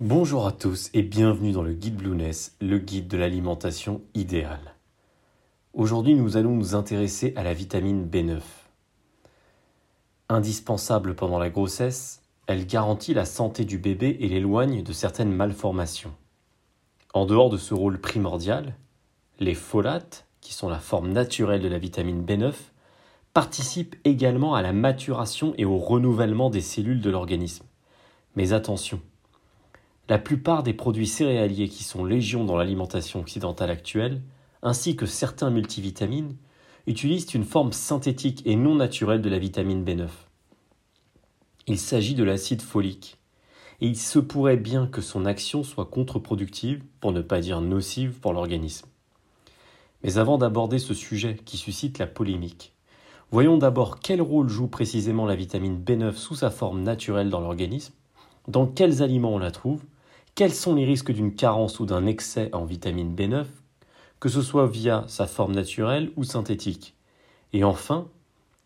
Bonjour à tous et bienvenue dans le guide Blueness, le guide de l'alimentation idéale. Aujourd'hui, nous allons nous intéresser à la vitamine B9. Indispensable pendant la grossesse, elle garantit la santé du bébé et l'éloigne de certaines malformations. En dehors de ce rôle primordial, les folates, qui sont la forme naturelle de la vitamine B9, participent également à la maturation et au renouvellement des cellules de l'organisme. Mais attention, la plupart des produits céréaliers qui sont légion dans l'alimentation occidentale actuelle, ainsi que certains multivitamines, utilisent une forme synthétique et non naturelle de la vitamine B9. Il s'agit de l'acide folique, et il se pourrait bien que son action soit contre-productive, pour ne pas dire nocive pour l'organisme. Mais avant d'aborder ce sujet qui suscite la polémique, voyons d'abord quel rôle joue précisément la vitamine B9 sous sa forme naturelle dans l'organisme, dans quels aliments on la trouve, quels sont les risques d'une carence ou d'un excès en vitamine B9, que ce soit via sa forme naturelle ou synthétique? Et enfin,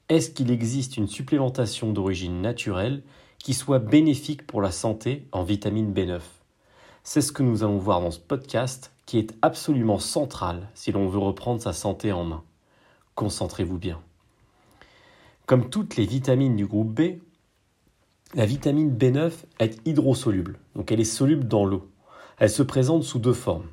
est-ce qu'il existe une supplémentation d'origine naturelle qui soit bénéfique pour la santé en vitamine B9 C'est ce que nous allons voir dans ce podcast qui est absolument central si l'on veut reprendre sa santé en main. Concentrez-vous bien. Comme toutes les vitamines du groupe B, la vitamine B9 est hydrosoluble, donc elle est soluble dans l'eau. Elle se présente sous deux formes.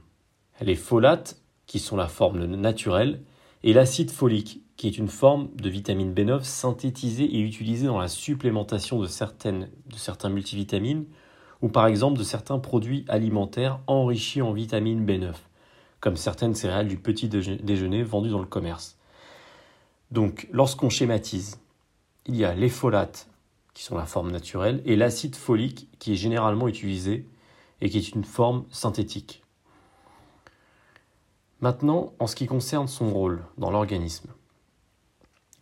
Elle est folate, qui sont la forme naturelle, et l'acide folique, qui est une forme de vitamine B9 synthétisée et utilisée dans la supplémentation de, certaines, de certains multivitamines ou par exemple de certains produits alimentaires enrichis en vitamine B9, comme certaines céréales du petit déjeuner vendues dans le commerce. Donc, lorsqu'on schématise, il y a les folates qui sont la forme naturelle, et l'acide folique, qui est généralement utilisé et qui est une forme synthétique. Maintenant, en ce qui concerne son rôle dans l'organisme.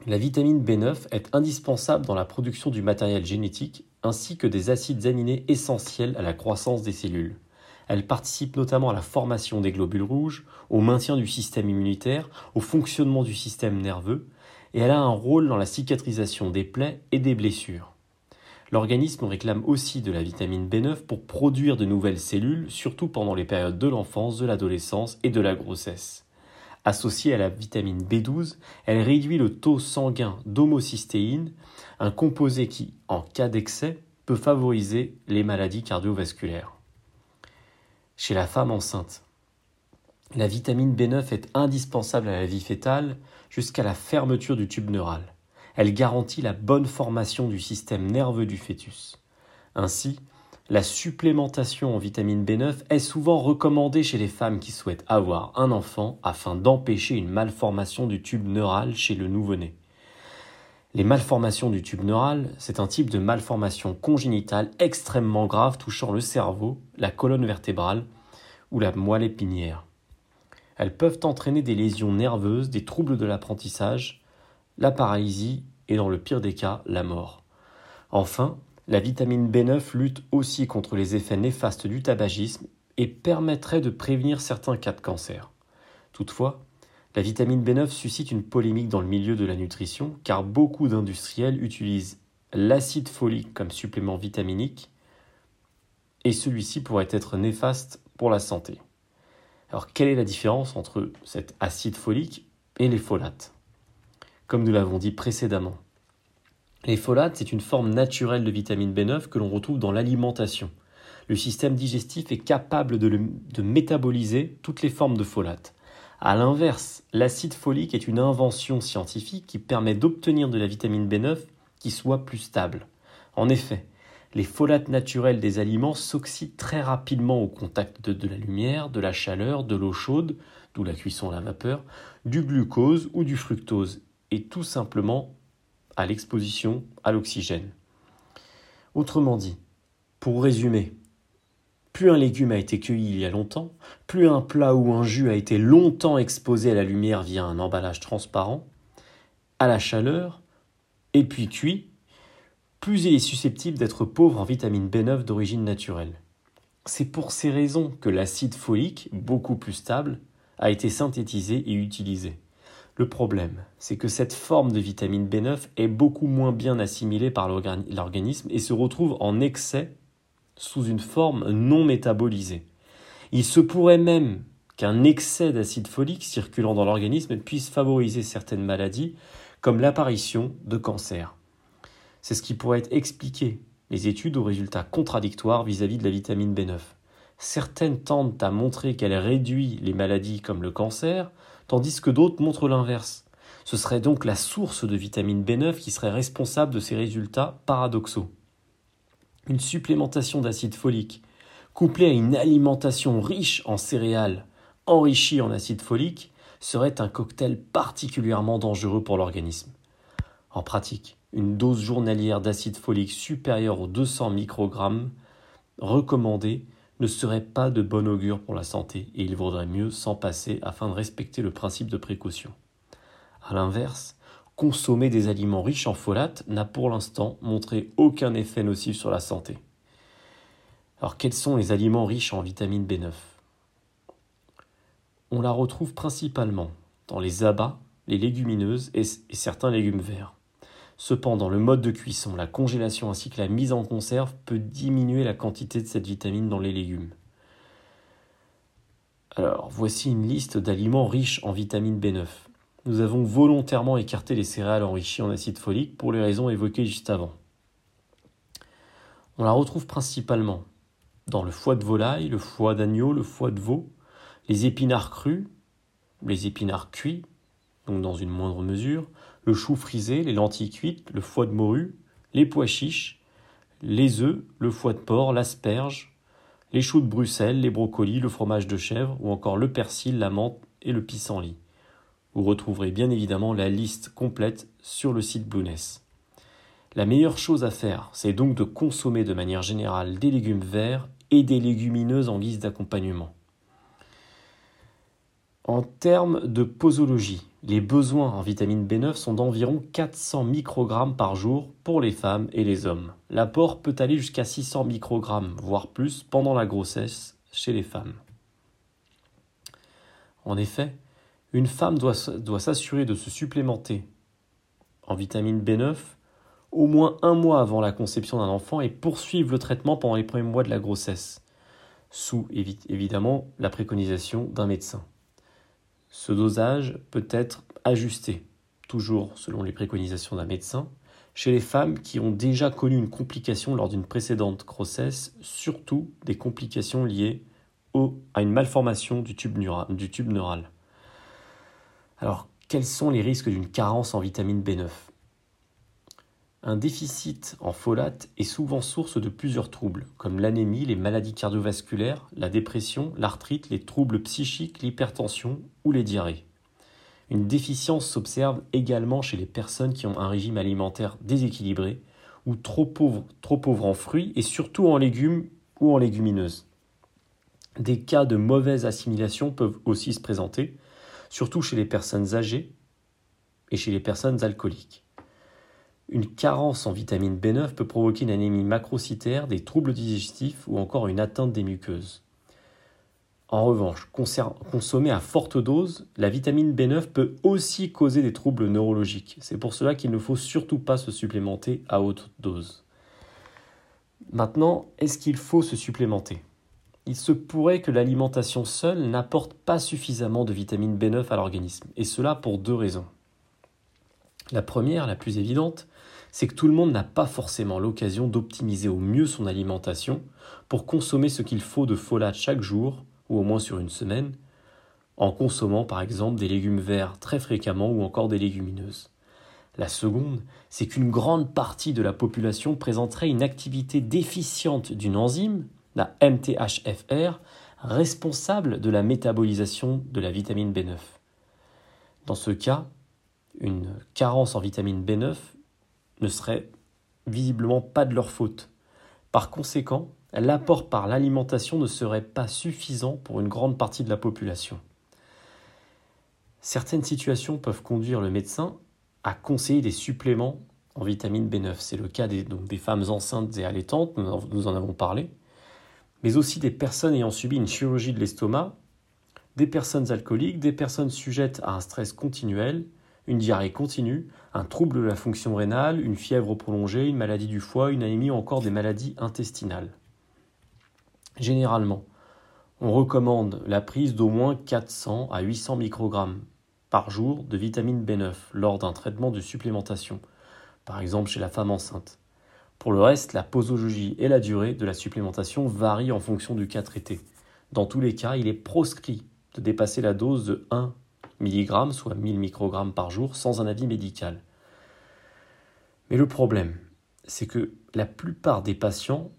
La vitamine B9 est indispensable dans la production du matériel génétique ainsi que des acides aminés essentiels à la croissance des cellules. Elle participe notamment à la formation des globules rouges, au maintien du système immunitaire, au fonctionnement du système nerveux, et elle a un rôle dans la cicatrisation des plaies et des blessures. L'organisme réclame aussi de la vitamine B9 pour produire de nouvelles cellules, surtout pendant les périodes de l'enfance, de l'adolescence et de la grossesse. Associée à la vitamine B12, elle réduit le taux sanguin d'homocystéine, un composé qui, en cas d'excès, peut favoriser les maladies cardiovasculaires. Chez la femme enceinte, la vitamine B9 est indispensable à la vie fétale jusqu'à la fermeture du tube neural elle garantit la bonne formation du système nerveux du fœtus. Ainsi, la supplémentation en vitamine B9 est souvent recommandée chez les femmes qui souhaitent avoir un enfant afin d'empêcher une malformation du tube neural chez le nouveau-né. Les malformations du tube neural, c'est un type de malformation congénitale extrêmement grave touchant le cerveau, la colonne vertébrale ou la moelle épinière. Elles peuvent entraîner des lésions nerveuses, des troubles de l'apprentissage, la paralysie et dans le pire des cas, la mort. Enfin, la vitamine B9 lutte aussi contre les effets néfastes du tabagisme et permettrait de prévenir certains cas de cancer. Toutefois, la vitamine B9 suscite une polémique dans le milieu de la nutrition car beaucoup d'industriels utilisent l'acide folique comme supplément vitaminique et celui-ci pourrait être néfaste pour la santé. Alors quelle est la différence entre cet acide folique et les folates? Comme nous l'avons dit précédemment. Les folates, c'est une forme naturelle de vitamine B9 que l'on retrouve dans l'alimentation. Le système digestif est capable de, métaboliser toutes les formes de folates. A l'inverse, l'acide folique est une invention scientifique qui permet d'obtenir de la vitamine B9 qui soit plus stable. En effet, les folates naturels des aliments s'oxydent très rapidement au contact de, de la lumière, de la chaleur, de l'eau chaude, d'où la cuisson à la vapeur, du glucose ou du fructose, tout simplement à l'exposition à l'oxygène. Autrement dit, pour résumer, plus un légume a été cueilli il y a longtemps, plus un plat ou un jus a été longtemps exposé à la lumière via un emballage transparent, à la chaleur, et puis cuit, plus il est susceptible d'être pauvre en vitamine B9 d'origine naturelle. C'est pour ces raisons que l'acide folique, beaucoup plus stable, a été synthétisé et utilisé. Le problème, c'est que cette forme de vitamine B9 est beaucoup moins bien assimilée par l'organisme et se retrouve en excès sous une forme non métabolisée. Il se pourrait même qu'un excès d'acide folique circulant dans l'organisme puisse favoriser certaines maladies, comme l'apparition de cancers. C'est ce qui pourrait être expliqué, les études aux résultats contradictoires vis-à-vis de la vitamine B9. Certaines tendent à montrer qu'elle réduit les maladies comme le cancer, tandis que d'autres montrent l'inverse. Ce serait donc la source de vitamine B9 qui serait responsable de ces résultats paradoxaux. Une supplémentation d'acide folique, couplée à une alimentation riche en céréales, enrichie en acide folique, serait un cocktail particulièrement dangereux pour l'organisme. En pratique, une dose journalière d'acide folique supérieure aux 200 microgrammes recommandée ne serait pas de bon augure pour la santé et il vaudrait mieux s'en passer afin de respecter le principe de précaution. A l'inverse, consommer des aliments riches en folates n'a pour l'instant montré aucun effet nocif sur la santé. Alors quels sont les aliments riches en vitamine B9 On la retrouve principalement dans les abats, les légumineuses et, et certains légumes verts. Cependant, le mode de cuisson, la congélation ainsi que la mise en conserve peut diminuer la quantité de cette vitamine dans les légumes. Alors, voici une liste d'aliments riches en vitamine B9. Nous avons volontairement écarté les céréales enrichies en acide folique pour les raisons évoquées juste avant. On la retrouve principalement dans le foie de volaille, le foie d'agneau, le foie de veau, les épinards crus, les épinards cuits, donc dans une moindre mesure, le chou frisé, les lentilles cuites, le foie de morue, les pois chiches, les œufs, le foie de porc, l'asperge, les choux de Bruxelles, les brocolis, le fromage de chèvre ou encore le persil, la menthe et le pissenlit. Vous retrouverez bien évidemment la liste complète sur le site Blueness. La meilleure chose à faire, c'est donc de consommer de manière générale des légumes verts et des légumineuses en guise d'accompagnement. En termes de posologie, les besoins en vitamine B9 sont d'environ 400 microgrammes par jour pour les femmes et les hommes. L'apport peut aller jusqu'à 600 microgrammes, voire plus, pendant la grossesse chez les femmes. En effet, une femme doit, doit s'assurer de se supplémenter en vitamine B9 au moins un mois avant la conception d'un enfant et poursuivre le traitement pendant les premiers mois de la grossesse, sous évidemment la préconisation d'un médecin. Ce dosage peut être ajusté, toujours selon les préconisations d'un médecin, chez les femmes qui ont déjà connu une complication lors d'une précédente grossesse, surtout des complications liées à une malformation du tube, du tube neural. Alors, quels sont les risques d'une carence en vitamine B9 un déficit en folate est souvent source de plusieurs troubles, comme l'anémie, les maladies cardiovasculaires, la dépression, l'arthrite, les troubles psychiques, l'hypertension ou les diarrhées. Une déficience s'observe également chez les personnes qui ont un régime alimentaire déséquilibré ou trop pauvre, trop pauvre en fruits et surtout en légumes ou en légumineuses. Des cas de mauvaise assimilation peuvent aussi se présenter, surtout chez les personnes âgées et chez les personnes alcooliques. Une carence en vitamine B9 peut provoquer une anémie macrocytaire, des troubles digestifs ou encore une atteinte des muqueuses. En revanche, consommée à forte dose, la vitamine B9 peut aussi causer des troubles neurologiques. C'est pour cela qu'il ne faut surtout pas se supplémenter à haute dose. Maintenant, est-ce qu'il faut se supplémenter? Il se pourrait que l'alimentation seule n'apporte pas suffisamment de vitamine B9 à l'organisme, et cela pour deux raisons. La première, la plus évidente, c'est que tout le monde n'a pas forcément l'occasion d'optimiser au mieux son alimentation pour consommer ce qu'il faut de folate chaque jour, ou au moins sur une semaine, en consommant par exemple des légumes verts très fréquemment ou encore des légumineuses. La seconde, c'est qu'une grande partie de la population présenterait une activité déficiente d'une enzyme, la MTHFR, responsable de la métabolisation de la vitamine B9. Dans ce cas, une carence en vitamine B9 ne serait visiblement pas de leur faute. Par conséquent, l'apport par l'alimentation ne serait pas suffisant pour une grande partie de la population. Certaines situations peuvent conduire le médecin à conseiller des suppléments en vitamine B9. C'est le cas des, femmes enceintes et allaitantes, nous en avons parlé, mais aussi des personnes ayant subi une chirurgie de l'estomac, des personnes alcooliques, des personnes sujettes à un stress continuel, une diarrhée continue, un trouble de la fonction rénale, une fièvre prolongée, une maladie du foie, une anémie ou encore des maladies intestinales. Généralement, on recommande la prise d'au moins 400 à 800 microgrammes par jour de vitamine B9 lors d'un traitement de supplémentation, par exemple chez la femme enceinte. Pour le reste, la posologie et la durée de la supplémentation varient en fonction du cas traité. Dans tous les cas, il est proscrit de dépasser la dose de 1 mg, soit 1000 microgrammes par jour, sans un avis médical. Mais le problème, c'est que la plupart des patients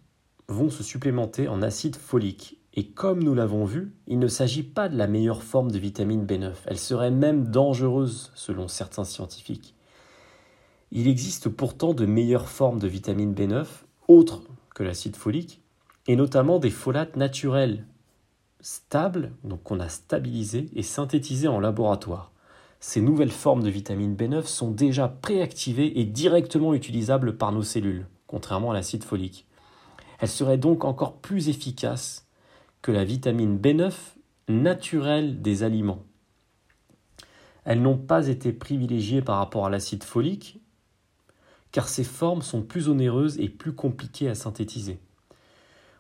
vont se supplémenter en acide folique. Et comme nous l'avons vu, il ne s'agit pas de la meilleure forme de vitamine B9. Elle serait même dangereuse selon certains scientifiques. Il existe pourtant de meilleures formes de vitamine B9, autres que l'acide folique, et notamment des folates naturels, stables, donc qu'on a stabilisés et synthétisés en laboratoire. Ces nouvelles formes de vitamine B9 sont déjà préactivées et directement utilisables par nos cellules, contrairement à l'acide folique. Elles seraient donc encore plus efficaces que la vitamine B9 naturelle des aliments. Elles n'ont pas été privilégiées par rapport à l'acide folique, car ces formes sont plus onéreuses et plus compliquées à synthétiser.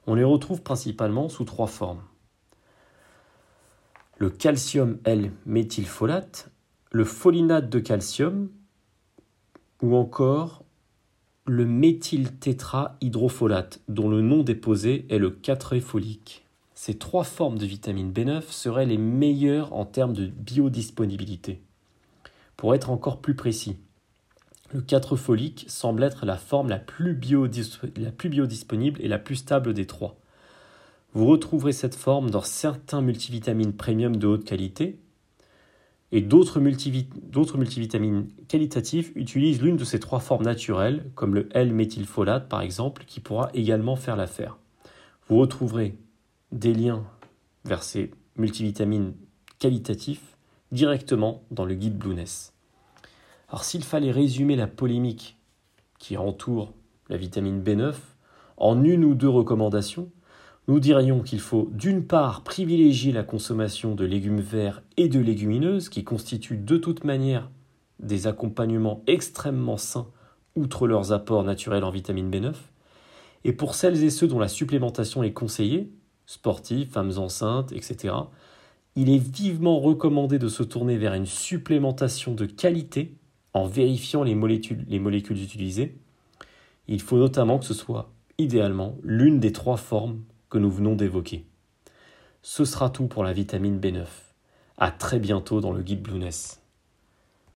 On les retrouve principalement sous trois formes. Le calcium L-méthylfolate, le folinate de calcium ou encore le méthyltétrahydrofolate, dont le nom déposé est le 4 folique. Ces trois formes de vitamine B9 seraient les meilleures en termes de biodisponibilité. Pour être encore plus précis, le 4 folique semble être la forme la plus, la plus biodisponible et la plus stable des trois. Vous retrouverez cette forme dans certains multivitamines premium de haute qualité, et d'autres multivitamines qualitatives utilisent l'une de ces trois formes naturelles, comme le L-méthylfolate par exemple, qui pourra également faire l'affaire. Vous retrouverez des liens vers ces multivitamines qualitatifs directement dans le guide Blueness. Alors s'il fallait résumer la polémique qui entoure la vitamine B9 en une ou deux recommandations, nous dirions qu'il faut d'une part privilégier la consommation de légumes verts et de légumineuses qui constituent de toute manière des accompagnements extrêmement sains outre leurs apports naturels en vitamine B9. Et pour celles et ceux dont la supplémentation est conseillée, sportifs, femmes enceintes, etc., il est vivement recommandé de se tourner vers une supplémentation de qualité en vérifiant les molécules, les molécules utilisées. Il faut notamment que ce soit idéalement l'une des trois formes nous venons d'évoquer. Ce sera tout pour la vitamine B9. À très bientôt dans le guide Blueness.